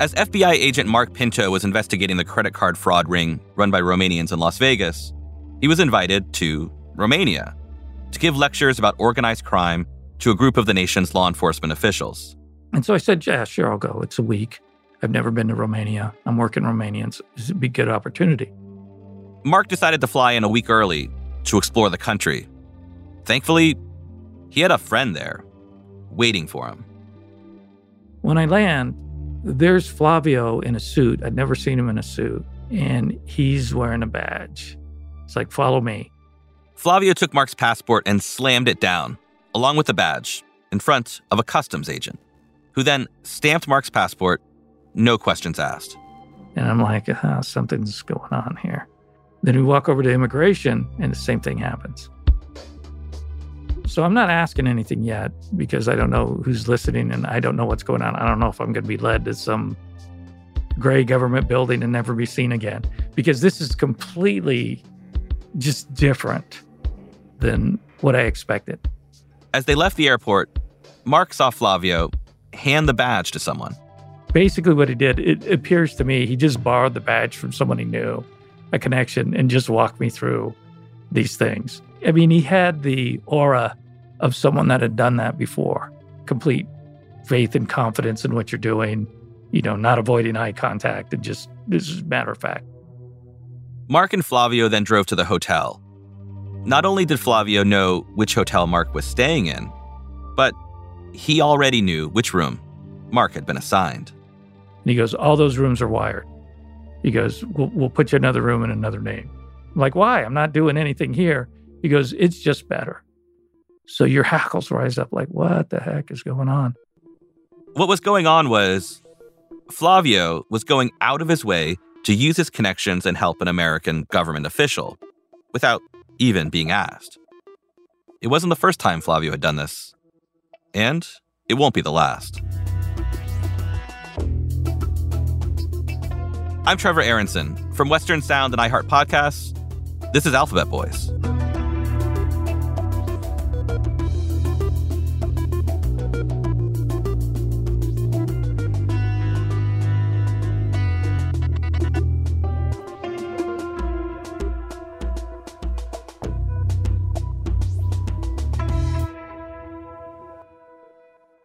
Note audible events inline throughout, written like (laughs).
As FBI agent Mark Pinto was investigating the credit card fraud ring run by Romanians in Las Vegas, he was invited to Romania to give lectures about organized crime to a group of the nation's law enforcement officials. And so I said, Yeah, sure, I'll go. It's a week. I've never been to Romania. I'm working Romanians. This would be a good opportunity. Mark decided to fly in a week early to explore the country. Thankfully, he had a friend there waiting for him. When I land, there's Flaviu in a suit. I'd never seen him in a suit, and he's wearing a badge. It's like, follow me. Flaviu took Mark's passport and slammed it down, along with the badge, in front of a customs agent, who then stamped Mark's passport, no questions asked. And I'm like, ah, something's going on here. Then we walk over to immigration, and the same thing happens. So I'm not asking anything yet because I don't know who's listening and I don't know what's going on. I don't know if I'm going to be led to some gray government building and never be seen again because this is completely just different than what I expected. As they left the airport, Mark saw Flaviu hand the badge to someone. Basically, what he did, it appears to me, he just borrowed the badge from someone he knew, a connection, and just walked me through these things. I mean, he had the aura of someone that had done that before. Complete faith and confidence in what you're doing, you know, not avoiding eye contact and just this is matter of fact. Mark and Flaviu then drove to the hotel. Not only did Flaviu know which hotel Mark was staying in, but he already knew which room Mark had been assigned. And he goes, All those rooms are wired. He goes, We'll, we'll put you another room in another name. I'm like, why? I'm not doing anything here. He goes, It's just better. So your (laughs) hackles rise up like, what the heck is going on? What was going on was Flaviu was going out of his way to use his connections and help an American government official without even being asked. It wasn't the first time Flaviu had done this, and it won't be the last. I'm Trevor Aaronson from Western Sound and iHeart Podcasts. This is Alphabet Boys.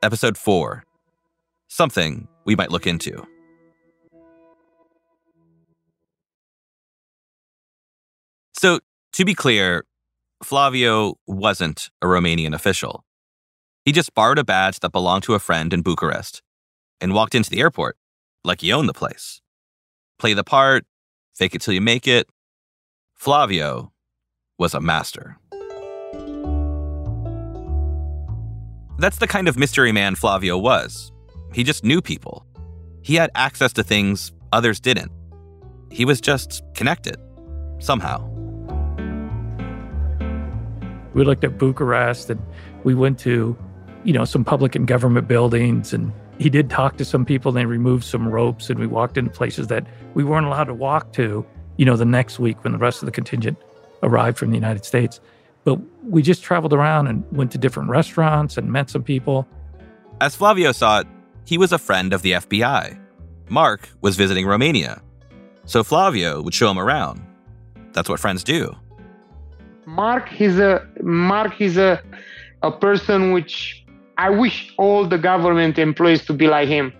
Episode 4 Something we might look into. So, to be clear, Flaviu wasn't a Romanian official. He just borrowed a badge that belonged to a friend in Bucharest and walked into the airport like he owned the place. Play the part, fake it till you make it. Flaviu was a master. That's the kind of mystery man Flaviu was. He just knew people. He had access to things others didn't. He was just connected, somehow. We looked at Bucharest and we went to, you know, some public and government buildings. And he did talk to some people and they removed some ropes and we walked into places that we weren't allowed to walk to, you know, the next week when the rest of the contingent arrived from the United States. But we just traveled around and went to different restaurants and met some people. As Flaviu saw it, he was a friend of the FBI. Mark was visiting Romania. So Flaviu would show him around. That's what friends do. Mark is a Mark is a a person which I wish all the government employees to be like him.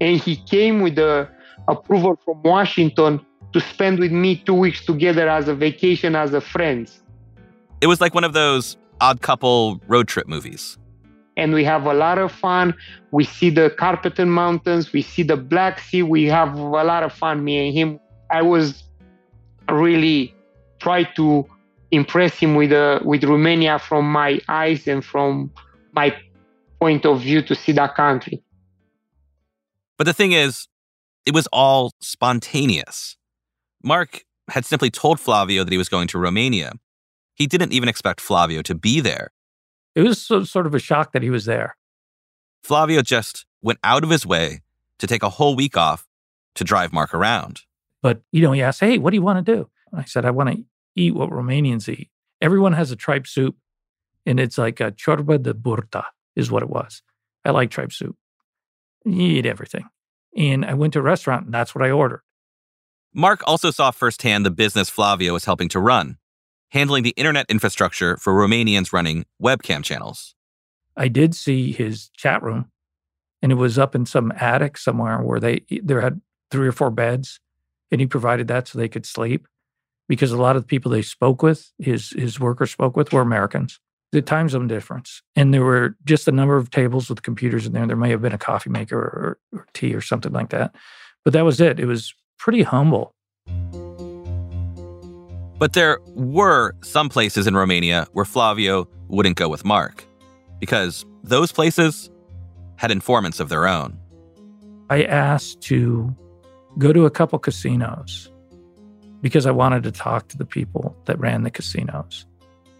And he came with the approval from Washington to spend with me two weeks together as a vacation as a friends. It was like one of those odd couple road trip movies. And we have a lot of fun. We see the Carpathian Mountains, we see the Black Sea. We have a lot of fun, me and him. I was really try to impress him with uh, with Romania from my eyes and from my point of view to see that country. But the thing is, it was all spontaneous. Mark had simply told Flaviu that he was going to Romania. He didn't even expect Flaviu to be there. It was sort of a shock that he was there. Flaviu just went out of his way to take a whole week off to drive Mark around. But, you know, he asked, Hey, what do you want to do? I said, I want to eat what Romanians eat. Everyone has a tripe soup, and it's like a ciorba de burta, is what it was. I like tripe soup. You eat everything. And I went to a restaurant, and that's what I ordered. Mark also saw firsthand the business Flaviu was helping to run, handling the internet infrastructure for Romanians running webcam channels. I did see his chat room, and it was up in some attic somewhere where they there had three or four beds, and he provided that so they could sleep because a lot of the people they spoke with, his his workers spoke with, were Americans. The time zone difference, and there were just a number of tables with computers in there. There may have been a coffee maker or, or tea or something like that, but that was it. It was pretty humble. But there were some places in Romania where Flaviu wouldn't go with Mark because those places had informants of their own. I asked to go to a couple casinos because I wanted to talk to the people that ran the casinos.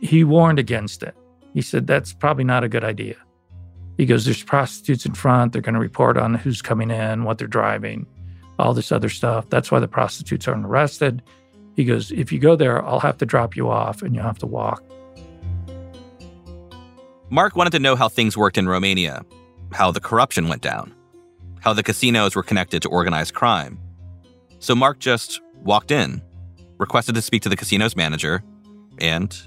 He warned against it. He said, That's probably not a good idea. He goes, There's prostitutes in front. They're going to report on who's coming in, what they're driving, all this other stuff. That's why the prostitutes aren't arrested. He goes, If you go there, I'll have to drop you off and you'll have to walk. Mark wanted to know how things worked in Romania, how the corruption went down, how the casinos were connected to organized crime. So Mark just walked in requested to speak to the casino's manager, and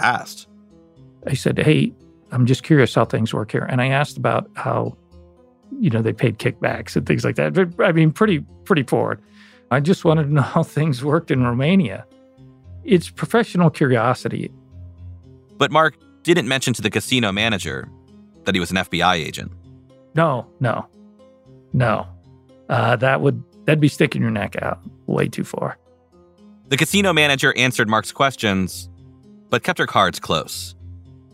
asked. I said, Hey, I'm just curious how things work here. And I asked about how, you know, they paid kickbacks and things like that. But, I mean, pretty, pretty forward. I just wanted to know how things worked in Romania. It's professional curiosity. But Mark didn't mention to the casino manager that he was an FBI agent. No, no, no. Uh, that would that'd be sticking your neck out way too far. The casino manager answered Mark's questions, but kept her cards close.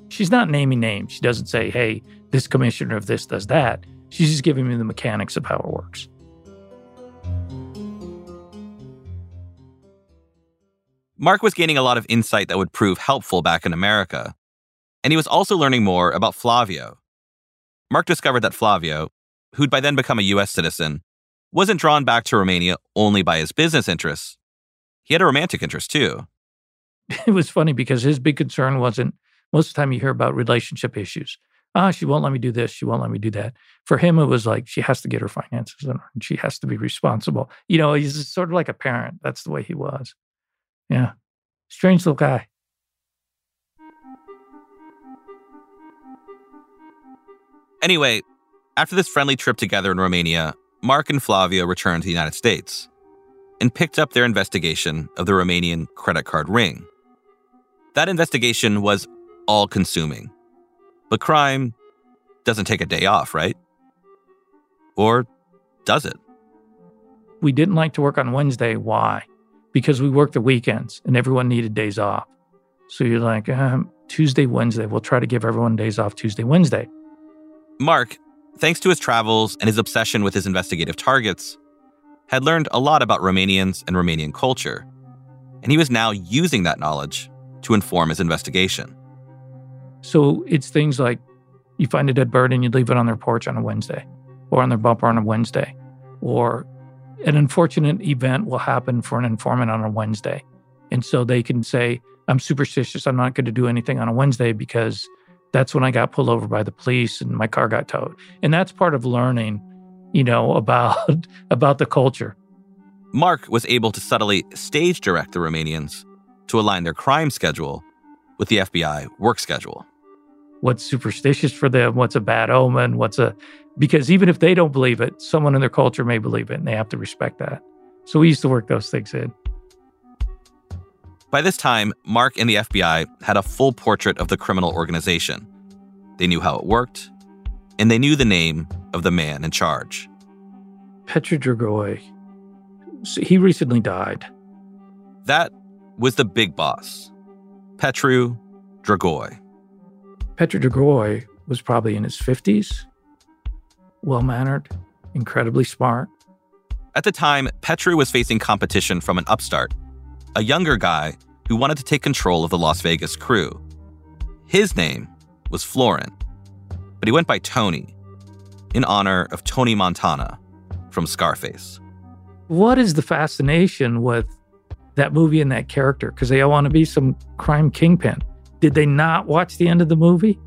She's not naming names. She doesn't say, hey, this commissioner of this does that. She's just giving me the mechanics of how it works. Mark was gaining a lot of insight that would prove helpful back in America. And he was also learning more about Flaviu. Mark discovered that Flaviu, who'd by then become a U.S. citizen, wasn't drawn back to Romania only by his business interests, he had a romantic interest too. (laughs) It was funny because his big concern wasn't most of the time you hear about relationship issues. Ah, she won't let me do this. She won't let me do that. For him, it was like she has to get her finances in order and she has to be responsible. You know, he's sort of like a parent. That's the way he was. Yeah. Strange little guy. Anyway, after this friendly trip together in Romania, Mark and Flaviu returned to the United States and picked up their investigation of the Romanian credit card ring. That investigation was all consuming. But crime doesn't take a day off, right? Or does it? We didn't like to work on Wednesday. Why? Because we worked the weekends and everyone needed days off. So you're like, um, Tuesday, Wednesday. We'll try to give everyone days off Tuesday, Wednesday. Mark, thanks to his travels and his obsession with his investigative targets, had learned a lot about Romanians and Romanian culture, and he was now using that knowledge to inform his investigation. So it's things like you find a dead bird and you leave it on their porch on a Wednesday or on their bumper on a Wednesday, or an unfortunate event will happen for an informant on a Wednesday. And so they can say, I'm superstitious. I'm not going to do anything on a Wednesday because that's when I got pulled over by the police and my car got towed. And that's part of learning, you know, (laughs) about about the culture. Mark was able to subtly stage direct the Romanians to align their crime schedule with the FBI work schedule. What's superstitious for them? What's a bad omen? What's a because even if they don't believe it, someone in their culture may believe it and they have to respect that. So we used to work those things in. By this time, Mark and the FBI had a full portrait of the criminal organization. They knew how it worked, and they knew the name of the man in charge. Petru Dragoi. He recently died. That was the big boss, Petru Dragoi. Petru Dragoi was probably in his 50s, well mannered, incredibly smart. At the time, Petru was facing competition from an upstart, a younger guy who wanted to take control of the Las Vegas crew. His name was Florin, but he went by Tony in honor of Tony Montana from Scarface. What is the fascination with that movie and that character? Because they all want to be some crime kingpin. Did they not watch the end of the movie?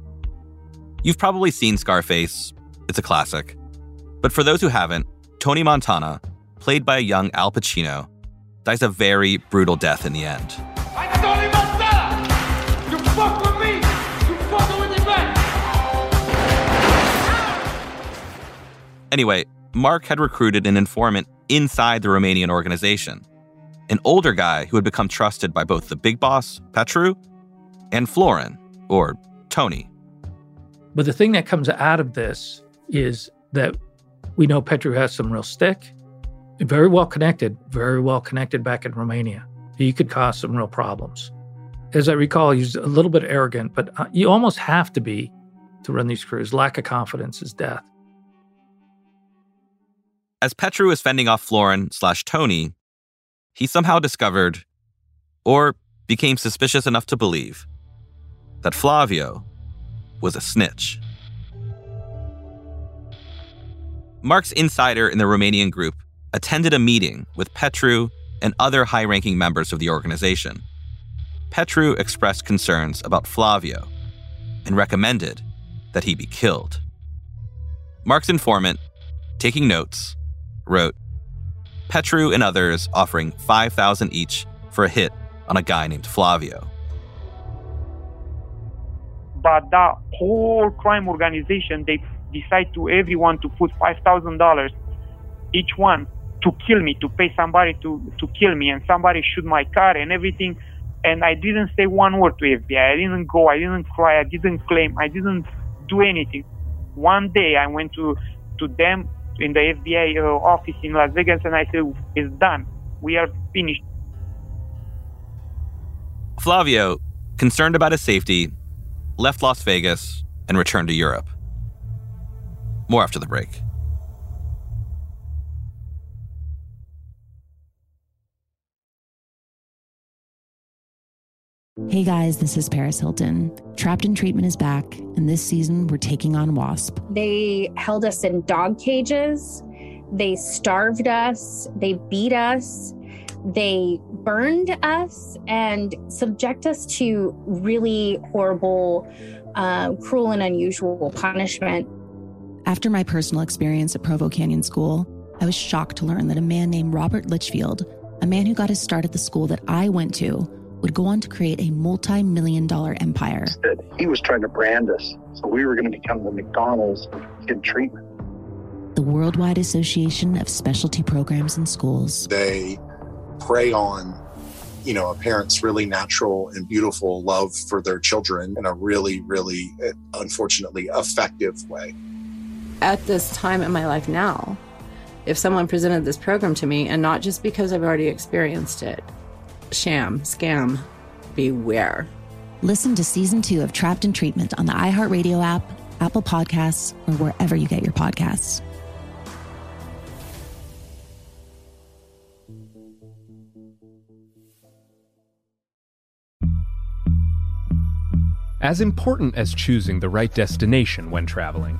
You've probably seen Scarface, it's a classic. But for those who haven't, Tony Montana, played by a young Al Pacino, dies a very brutal death in the end. I'm Tony Montana! You fuck with me! You fuck with me! Anyway, Mark had recruited an informant inside the Romanian organization, an older guy who had become trusted by both the big boss, Petru, and Florin, or Tony. But the thing that comes out of this is that we know Petru has some real stick, very well connected, very well connected back in Romania. He could cause some real problems. As I recall, he's a little bit arrogant, but uh, you almost have to be to run these crews. Lack of confidence is death. As Petru was fending off Florin slash Tony, he somehow discovered, or became suspicious enough to believe, that Flaviu was a snitch. Mark's insider in the Romanian group attended a meeting with Petru and other high ranking members of the organization. Petru expressed concerns about Flaviu and recommended that he be killed. Mark's informant, taking notes, wrote Petru and others offering 5000 each for a hit on a guy named Flaviu. But that whole crime organization, they decide to everyone to put $5,000 each one to kill me, to pay somebody to, to kill me, and somebody shoot my car and everything. And I didn't say one word to FBI. I didn't go. I didn't cry. I didn't claim. I didn't do anything. One day I went to, to them in the FBI uh, office in Las Vegas and I said, it's done. We are finished. Flaviu, concerned about his safety, left Las Vegas and returned to Europe. More after the break. Hey guys, this is Paris Hilton. Trapped in Treatment is back, and this season we're taking on WASP. They held us in dog cages, they starved us, they beat us, they burned us, and subject us to really horrible, uh, cruel, and unusual punishment. After my personal experience at Provo Canyon School, I was shocked to learn that a man named Robert Lichfield, a man who got his start at the school that I went to, would go on to create a multi million dollar empire. He was trying to brand us, so we were going to become the McDonald's of kid treatment. The Worldwide Association of Specialty Programs and Schools. They prey on, you know, a parent's really natural and beautiful love for their children in a really, really, eh, unfortunately, effective way. At this time in my life now, if someone presented this program to me, and not just because I've already experienced it, sham, scam, beware. Listen to season two of Trapped in Treatment on the iHeartRadio app, Apple Podcasts, or wherever you get your podcasts. As important as choosing the right destination when traveling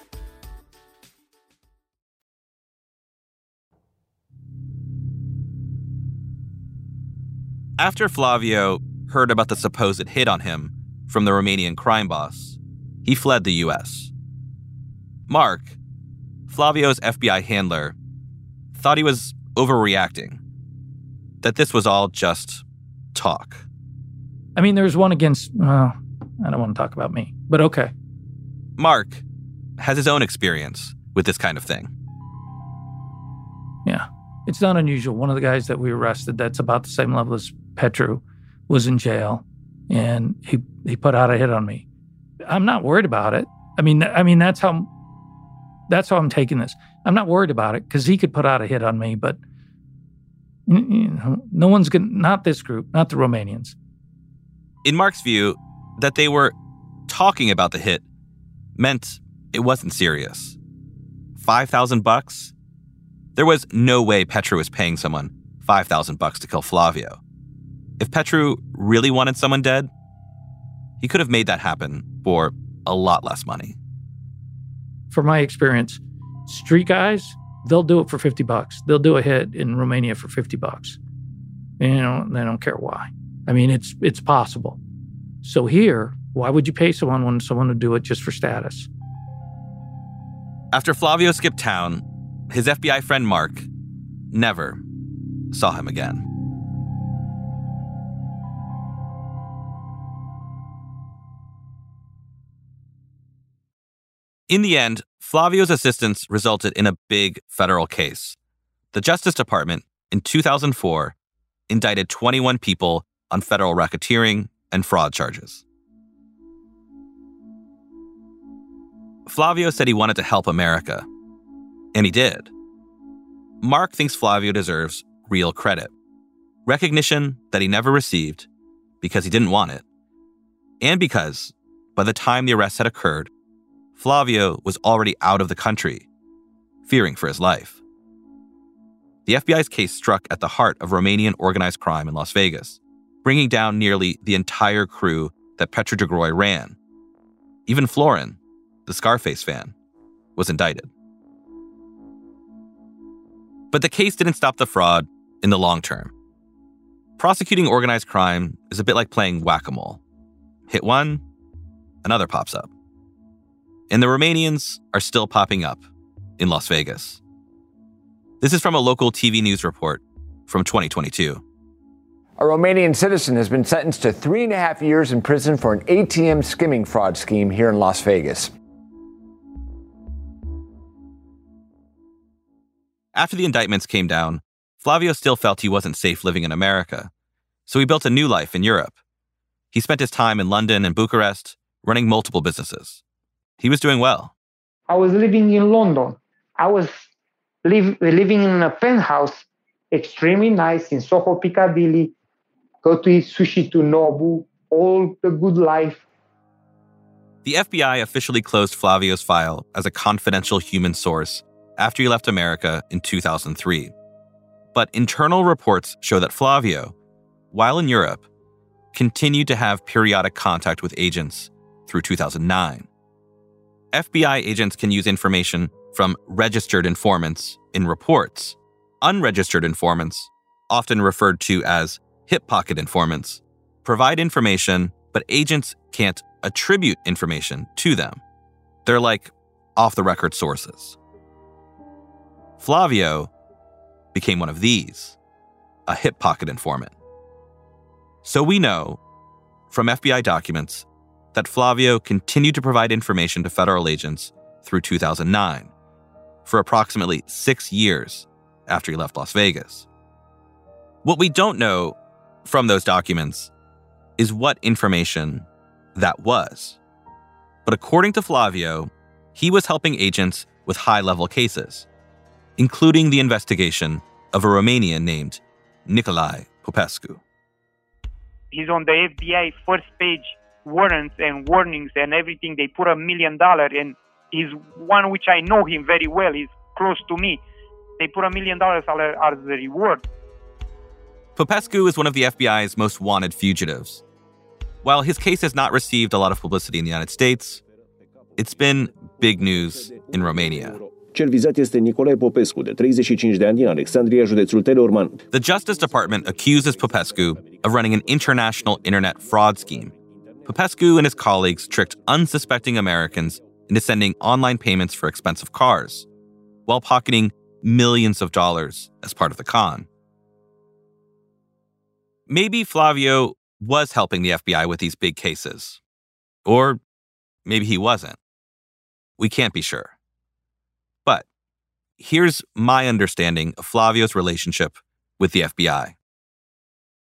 After Flaviu heard about the supposed hit on him from the Romanian crime boss, he fled the US. Mark, Flaviu's FBI handler, thought he was overreacting, that this was all just talk. I mean, there's one against, well, I don't want to talk about me, but okay. Mark has his own experience with this kind of thing. Yeah, it's not unusual. One of the guys that we arrested, that's about the same level as Petru, was in jail, and he he put out a hit on me. I'm not worried about it. I mean, I mean that's how that's how I'm taking this. I'm not worried about it because he could put out a hit on me, but you know, no one's going to, not this group, not the Romanians. In Mark's view, that they were talking about the hit meant it wasn't serious. 5,000 bucks? There was no way Petru was paying someone 5,000 bucks to kill Flaviu. If Petru really wanted someone dead, he could have made that happen for a lot less money from my experience, street guys, they'll do it for 50 bucks. They'll do a hit in Romania for 50 bucks. And you know, they don't care why. I mean, it's it's possible. So here, why would you pay someone when someone would do it just for status? After Flaviu skipped town, his FBI friend Mark never saw him again. In the end, Flaviu's assistance resulted in a big federal case. The Justice Department, in 2004, indicted 21 people on federal racketeering and fraud charges. Flaviu said he wanted to help America, and he did. Mark thinks Flaviu deserves real credit recognition that he never received because he didn't want it, and because, by the time the arrests had occurred, Flaviu was already out of the country, fearing for his life. The FBI's case struck at the heart of Romanian organized crime in Las Vegas, bringing down nearly the entire crew that Petru Dragoi ran. Even Florin, the Scarface fan, was indicted. But the case didn't stop the fraud in the long term. Prosecuting organized crime is a bit like playing whack a mole. Hit one, another pops up and the Romanians are still popping up in Las Vegas. This is from a local TV news report from 2022. A Romanian citizen has been sentenced to three and a half years in prison for an ATM skimming fraud scheme here in Las Vegas. After the indictments came down, Flaviu still felt he wasn't safe living in America, so he built a new life in Europe. He spent his time in London and Bucharest running multiple businesses. He was doing well. I was living in London. I was live, living in a penthouse, extremely nice in Soho, Piccadilly. Go to eat sushi to Nobu, all the good life. The FBI officially closed Flaviu's file as a confidential human source after he left America in 2003. But internal reports show that Flaviu, while in Europe, continued to have periodic contact with agents through 2009. FBI agents can use information from registered informants in reports. Unregistered informants, often referred to as hip pocket informants, provide information, but agents can't attribute information to them. They're like off the record sources. Flaviu became one of these, a hip pocket informant. So we know from FBI documents that Flaviu continued to provide information to federal agents through 2009 for approximately six years after he left Las Vegas. What we don't know from those documents is what information that was. But according to Flaviu, he was helping agents with high level cases, including the investigation of a Romanian named Nicolae Popescu. He's on the FBI first page warrants and warnings and everything. They put a million dollar and he's one which I know him very well. He's close to me. They put a million dollars as the reward. Popescu is one of the FBI's most wanted fugitives. While his case has not received a lot of publicity in the United States, it's been big news in Romania. Cel vizat este Nicolae Popescu, de 35 de ani din Alexandria, județul Teleorman. The Justice Department accuses Popescu of running an international internet fraud scheme. Popescu and his colleagues tricked unsuspecting Americans into sending online payments for expensive cars, while pocketing millions of dollars as part of the con. Maybe Flaviu was helping the FBI with these big cases. Or maybe he wasn't. We can't be sure. But here's my understanding of Flaviu's relationship with the FBI.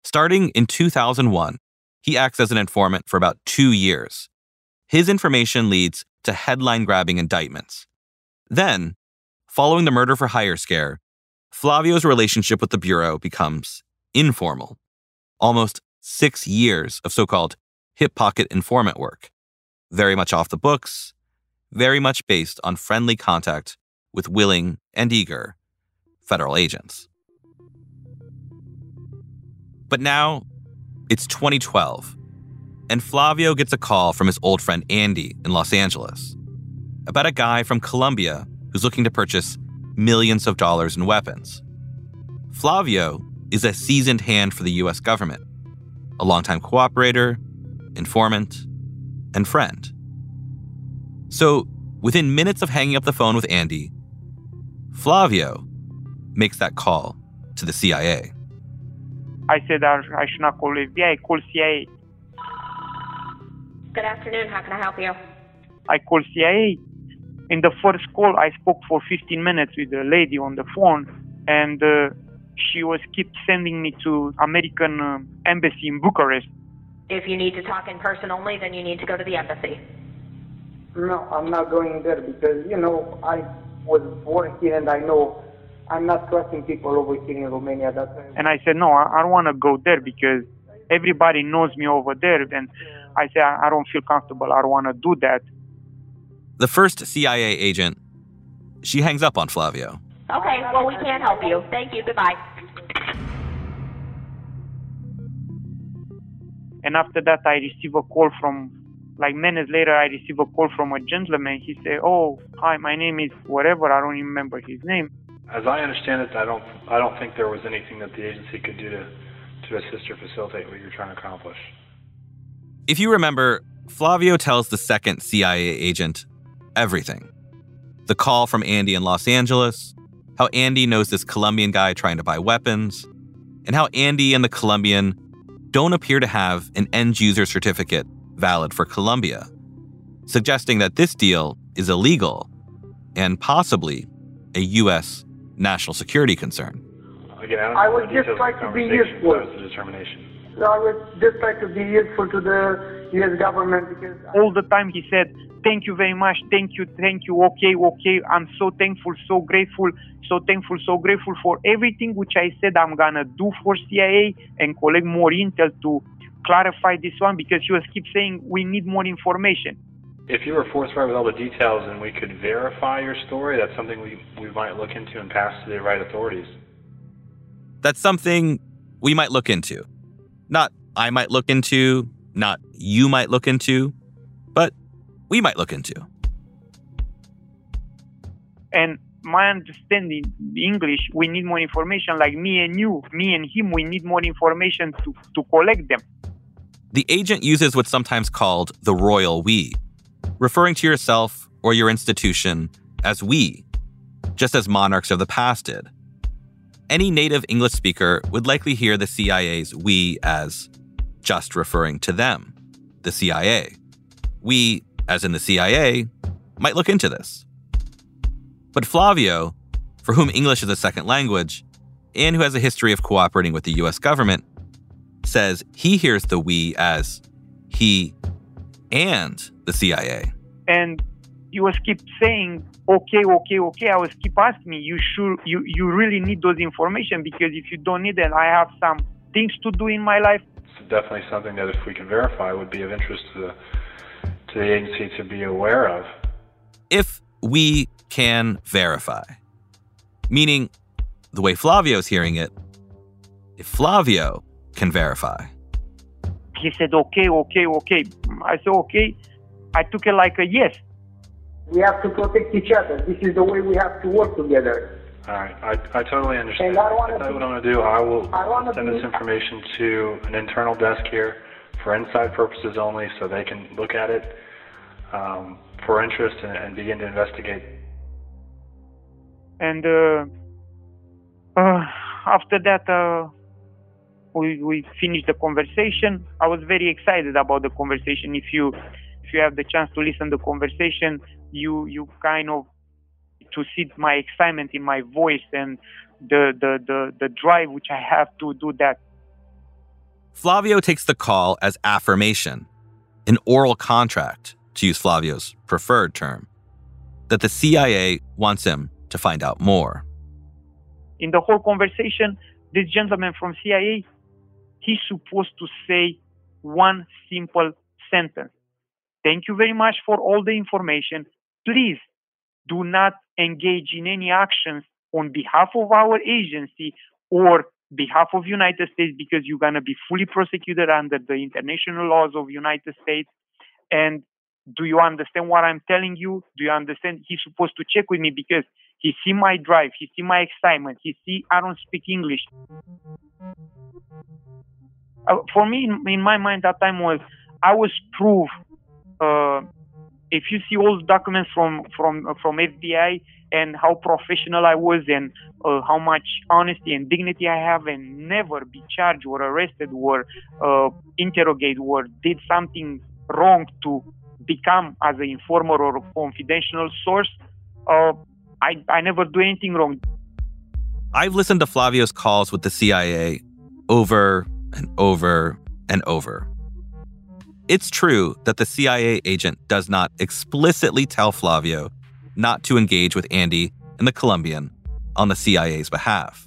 Starting in 2001, he acts as an informant for about two years. His information leads to headline grabbing indictments. Then, following the murder for hire scare, Flaviu's relationship with the Bureau becomes informal. Almost six years of so called hip pocket informant work. Very much off the books, very much based on friendly contact with willing and eager federal agents. But now it's 2012, and Flaviu gets a call from his old friend Andy in Los Angeles about a guy from Colombia who's looking to purchase millions of dollars in weapons. Flaviu is a seasoned hand for the US government, a longtime cooperator, informant, and friend. So, within minutes of hanging up the phone with Andy, Flaviu makes that call to the CIA. I said I, I should not call FBI, I call CIA. Good afternoon, how can I help you? I call CIA. In the first call, I spoke for 15 minutes with the lady on the phone, and uh, she was keep sending me to American uh, embassy in Bucharest. If you need to talk in person only, then you need to go to the embassy. No, I'm not going there because, you know, I was born here and I know I'm not trusting people over here in Romania. That's and I said, no, I, I don't want to go there because everybody knows me over there. And I said, I, I don't feel comfortable. I don't want to do that. The first CIA agent, she hangs up on Flaviu. Okay, well, we can't help you. Thank you. Goodbye. And after that, I receive a call from, like minutes later, I receive a call from a gentleman. He said, "Oh, hi, my name is whatever. I don't even remember his name." As I understand it, I don't, I don't think there was anything that the agency could do to, to assist or facilitate what you're trying to accomplish. If you remember, Flaviu tells the second CIA agent everything. The call from Andy in Los Angeles, how Andy knows this Colombian guy trying to buy weapons, and how Andy and the Colombian don't appear to have an end user certificate valid for Colombia, suggesting that this deal is illegal and possibly a U.S. national security concern. Again, I I would just like to be conversation, useful. so it's a determination. I would just like to be useful to the U.S. government because all the time he said thank you very much thank you thank you okay okay i'm so thankful so grateful so thankful so grateful for everything which i said i'm gonna do for cia and collect more intel to clarify this one because he was keep saying we need more information If you were forthright with all the details and we could verify your story, that's something we, we might look into and pass to the right authorities. That's something we might look into. Not I might look into, not you might look into, but we might look into. and my understanding english we need more information like me and you me and him we need more information to, to collect them The agent uses what's sometimes called the royal we, referring to yourself or your institution as we, just as monarchs of the past did. Any native English speaker would likely hear the CIA's we as just referring to them, the CIA. We, as in the CIA, might look into this. But Flaviu, for whom English is a second language, and who has a history of cooperating with the US government, says he hears the we as he and the CIA. and he was keep saying okay okay okay i was keep asking me you should you you really need those information because if you don't need it i have some things to do in my life It's definitely something that if we can verify would be of interest to the, to the agency to be aware of. If we can verify, meaning the way Flaviu's hearing it, if Flaviu can verify. he said okay okay okay i said okay i took it like a yes we have to protect each other. This is the way we have to work together. All right, I, I totally understand. And I wanna If that's be- what I'm going to do. I will I send be- this information to an internal desk here for inside purposes only so they can look at it um, for interest and, and begin to investigate. and uh, uh, after that uh, we we finished the conversation i was very excited about the conversation if you if you have the chance to listen to the conversation you you kind of to see my excitement in my voice and the the the, the drive which i have to do that Flaviu takes the call as affirmation, an oral contract, to use Flaviu's preferred term, that the CIA wants him to find out more. in the whole conversation, this gentleman from CIA, he's supposed to say one simple sentence. Thank you very much for all the information. Please do not engage in any actions on behalf of our agency or behalf of United States because you're going to be fully prosecuted under the international laws of United States. And do you understand what I'm telling you? Do you understand? He's supposed to check with me because he see my drive, he see my excitement, he see I don't speak English. Uh, for me, in, in my mind, that time was I was proof. Uh, if you see all the documents from from uh, from FBI and how professional I was and uh, how much honesty and dignity I have and never be charged or arrested or uh, interrogated or did something wrong to become as an informer or a confidential source, uh, I, I never do anything wrong. I've listened to Flaviu's calls with the CIA over and over and over. It's true that the CIA agent does not explicitly tell Flaviu not to engage with Andy and the Colombian on the CIA's behalf.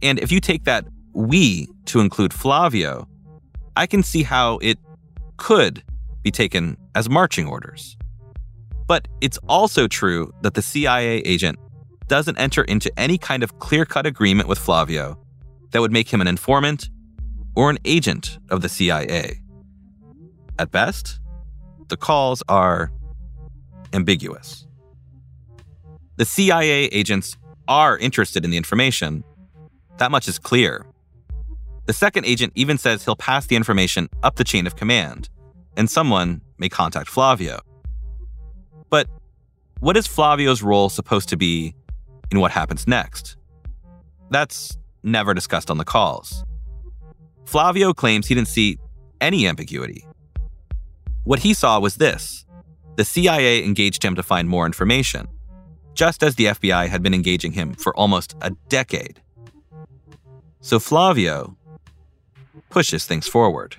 And if you take that we to include Flaviu, I can see how it could be taken as marching orders. But it's also true that the CIA agent doesn't enter into any kind of clear cut agreement with Flavio that would make him an informant or an agent of the CIA. At best, the calls are ambiguous. The CIA agents are interested in the information. That much is clear. The second agent even says he'll pass the information up the chain of command, and someone may contact Flaviu. But what is Flaviu's role supposed to be in what happens next? That's never discussed on the calls. Flaviu claims he didn't see any ambiguity. What he saw was this the CIA engaged him to find more information, just as the FBI had been engaging him for almost a decade. So Flaviu pushes things forward.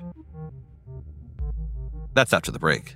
That's after the break.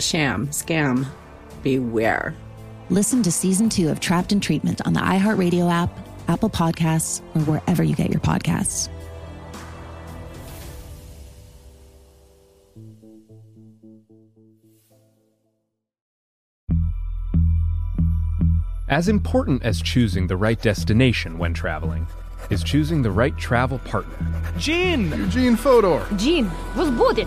sham, scam, beware. Listen to season two of Trapped in Treatment on the iHeartRadio app, Apple Podcasts, or wherever you get your podcasts. As important as choosing the right destination when traveling is choosing the right travel partner. Gene! Eugene Fodor. Gene, was booted.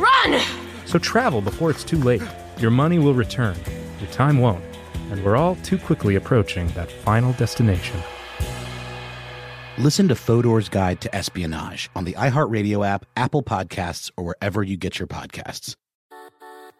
run! So travel before it's too late. Your money will return, your time won't, and we're all too quickly approaching that final destination. Listen to Fodor's Guide to Espionage on the iHeartRadio app, Apple Podcasts, or wherever you get your podcasts.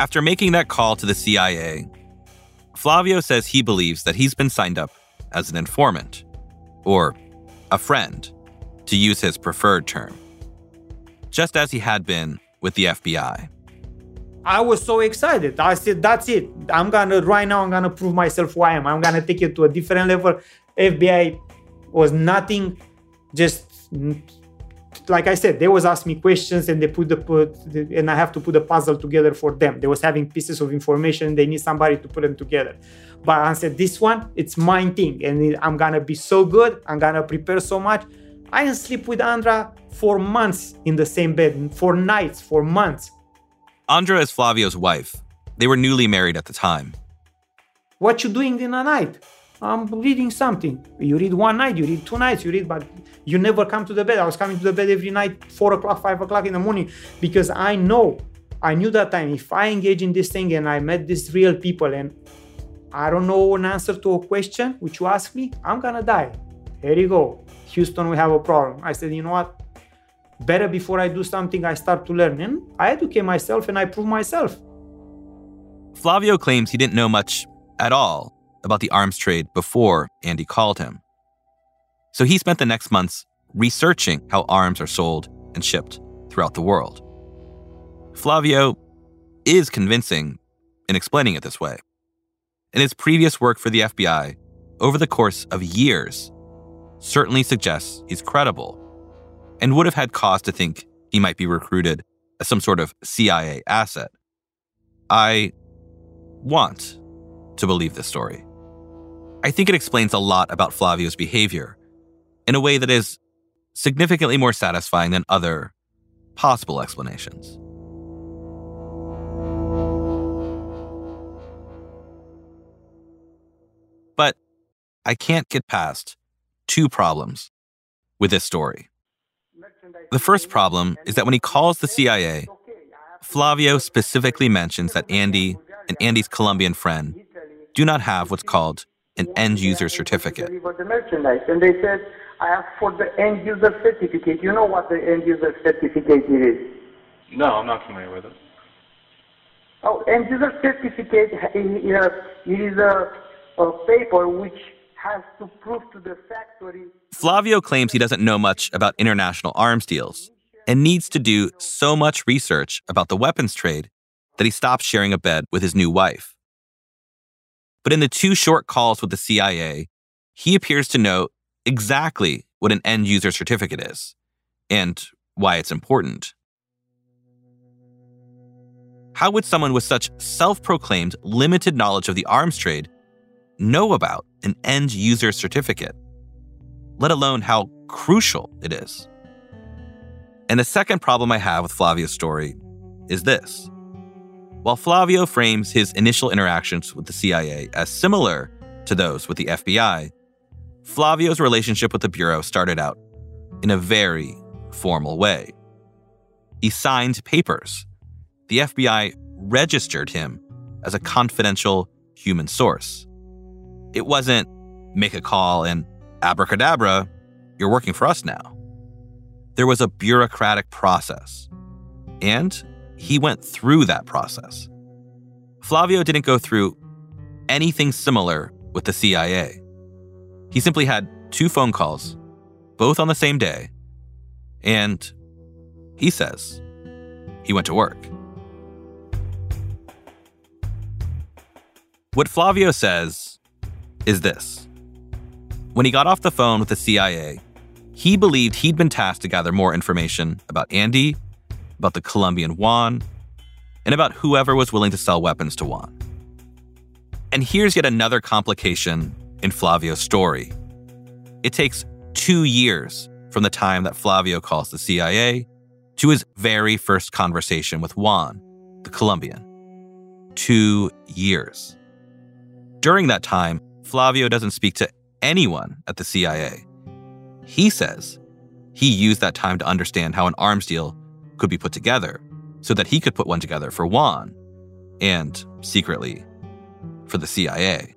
After making that call to the CIA, Flaviu says he believes that he's been signed up as an informant or a friend, to use his preferred term, just as he had been with the FBI. I was so excited. I said, that's it. I'm gonna, right now, I'm gonna prove myself who I am. I'm gonna take it to a different level. FBI was nothing, just like I said, they was asking me questions and they put the put and I have to put the puzzle together for them. They was having pieces of information. They need somebody to put them together. But I said, this one, it's my thing, and I'm gonna be so good. I'm gonna prepare so much. I didn't sleep with Andra for months in the same bed, for nights, for months. Andra is Flaviu's wife. They were newly married at the time. What you doing in a night? I'm reading something. You read one night, you read two nights, you read, but you never come to the bed. I was coming to the bed every night, four o'clock, five o'clock in the morning, because I know, I knew that time if I engage in this thing and I met these real people and I don't know an answer to a question which you ask me, I'm gonna die. Here you go. Houston, we have a problem. I said, you know what? Better before I do something, I start to learn. And I educate myself and I prove myself. Flaviu claims he didn't know much at all about the arms trade before Andy called him. So he spent the next months researching how arms are sold and shipped throughout the world. Flaviu is convincing in explaining it this way. And his previous work for the FBI over the course of years certainly suggests he's credible and would have had cause to think he might be recruited as some sort of CIA asset. I want to believe this story. I think it explains a lot about Flaviu's behavior in a way that is significantly more satisfying than other possible explanations. But I can't get past two problems with this story. The first problem is that when he calls the CIA, Flaviu specifically mentions that Andy and Andy's Colombian friend do not have what's called an end user certificate. Deliver the merchandise, and they said, "I asked for the end user certificate." You know what the end user certificate is? No, I'm not familiar with it. Oh, end user certificate it uh, is a, a paper which has to prove to the factory. Flaviu claims he doesn't know much about international arms deals and needs to do so much research about the weapons trade that he stops sharing a bed with his new wife. But in the two short calls with the CIA, he appears to know exactly what an end user certificate is and why it's important. How would someone with such self proclaimed limited knowledge of the arms trade know about an end user certificate, let alone how crucial it is? And the second problem I have with Flaviu's story is this. While Flaviu frames his initial interactions with the CIA as similar to those with the FBI, Flaviu's relationship with the Bureau started out in a very formal way. He signed papers. The FBI registered him as a confidential human source. It wasn't make a call and abracadabra, you're working for us now. There was a bureaucratic process. And he went through that process. Flaviu didn't go through anything similar with the CIA. He simply had two phone calls, both on the same day, and he says he went to work. What Flaviu says is this When he got off the phone with the CIA, he believed he'd been tasked to gather more information about Andy, about the Colombian Juan, and about whoever was willing to sell weapons to Juan. And here's yet another complication in Flaviu's story. It takes two years from the time that Flaviu calls the CIA to his very first conversation with Juan, the Colombian. Two years. During that time, Flaviu doesn't speak to anyone at the CIA. He says he used that time to understand how an arms deal could be put together so that he could put one together for Juan and secretly for the CIA.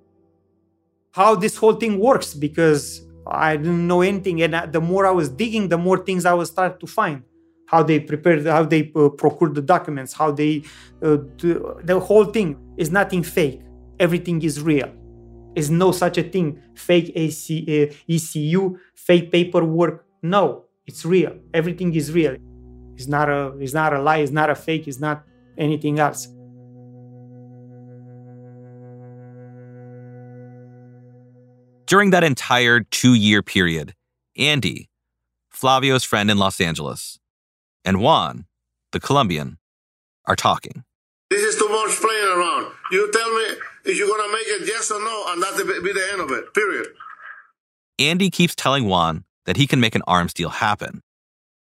How this whole thing works because I didn't know anything, and the more I was digging, the more things I was starting to find. How they prepared, how they uh, procured the documents, how they, uh, do, the whole thing is nothing fake. Everything is real. Is no such a thing, fake AC, uh, ECU, fake paperwork. No, it's real. Everything is real. It's not a it's not a lie, it's not a fake, it's not anything else. During that entire two year period, Andy, Flaviu's friend in Los Angeles, and Juan, the Colombian, are talking. This is too much playing around. You tell me if you're going to make it yes or no, and that'll be the end of it, period. Andy keeps telling Juan that he can make an arms deal happen.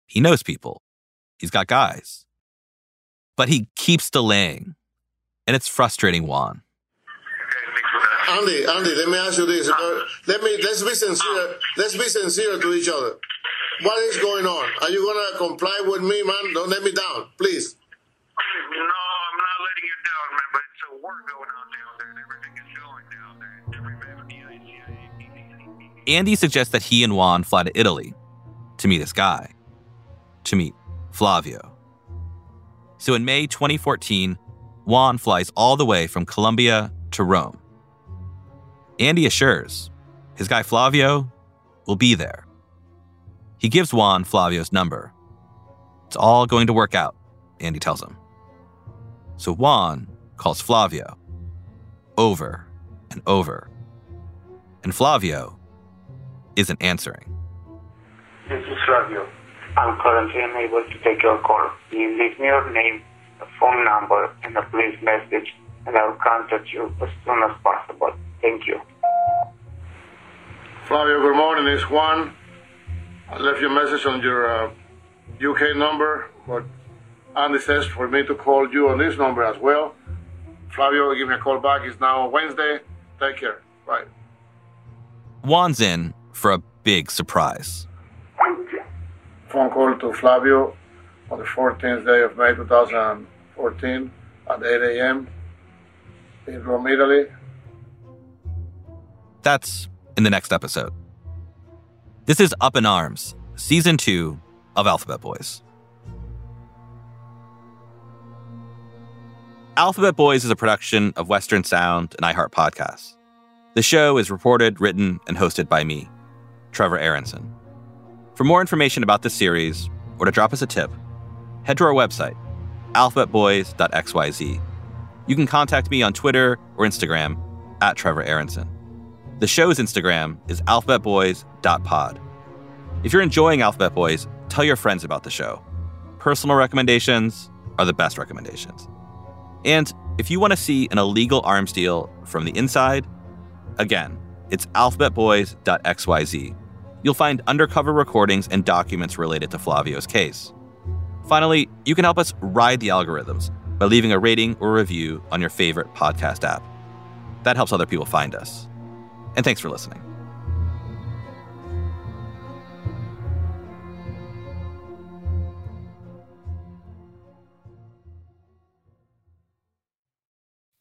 He knows people, He's got guys. But he keeps delaying. And it's frustrating Juan. Andy, Andy, let me ask you this. Uh, let me let's be sincere. Let's be sincere to each other. What is going on? Are you gonna comply with me, man? Don't let me down, please. No, I'm not letting you down, man. But it's a war going on down there. Everything is going down there. Andy suggests that he and Juan fly to Italy to meet this guy, to meet Flaviu. So in May 2014, Juan flies all the way from Colombia to Rome. Andy assures his guy Flaviu will be there. He gives Juan Flaviu's number. It's all going to work out, Andy tells him. So Juan calls Flaviu over and over. And Flaviu isn't answering. This is Flaviu. I'm currently unable to take your call. Please leave me your name, a phone number, and a brief message, and I'll contact you as soon as possible. Thank you. Flaviu, good morning. It's Juan. I left you a message on your uh, UK number, but Andy says for me to call you on this number as well. Flaviu, give me a call back. It's now Wednesday. Take care. Bye. Juan's in for a big surprise. Phone call to Flaviu on the 14th day of May 2014 at 8 a.m. in Rome, Italy. That's in the next episode. This is Up in Arms, Season 2 of Alphabet Boys. Alphabet Boys is a production of Western Sound and iHeart Podcasts. The show is reported, written, and hosted by me, Trevor Aaronson. For more information about this series, or to drop us a tip, head to our website, alphabetboys.xyz. You can contact me on Twitter or Instagram at Trevor Aaronson. The show's Instagram is alphabetboys.pod. If you're enjoying Alphabet Boys, tell your friends about the show. Personal recommendations are the best recommendations. And if you want to see an illegal arms deal from the inside, again, it's alphabetboys.xyz. You'll find undercover recordings and documents related to Flaviu's case. Finally, you can help us ride the algorithms by leaving a rating or review on your favorite podcast app. That helps other people find us. And thanks for listening.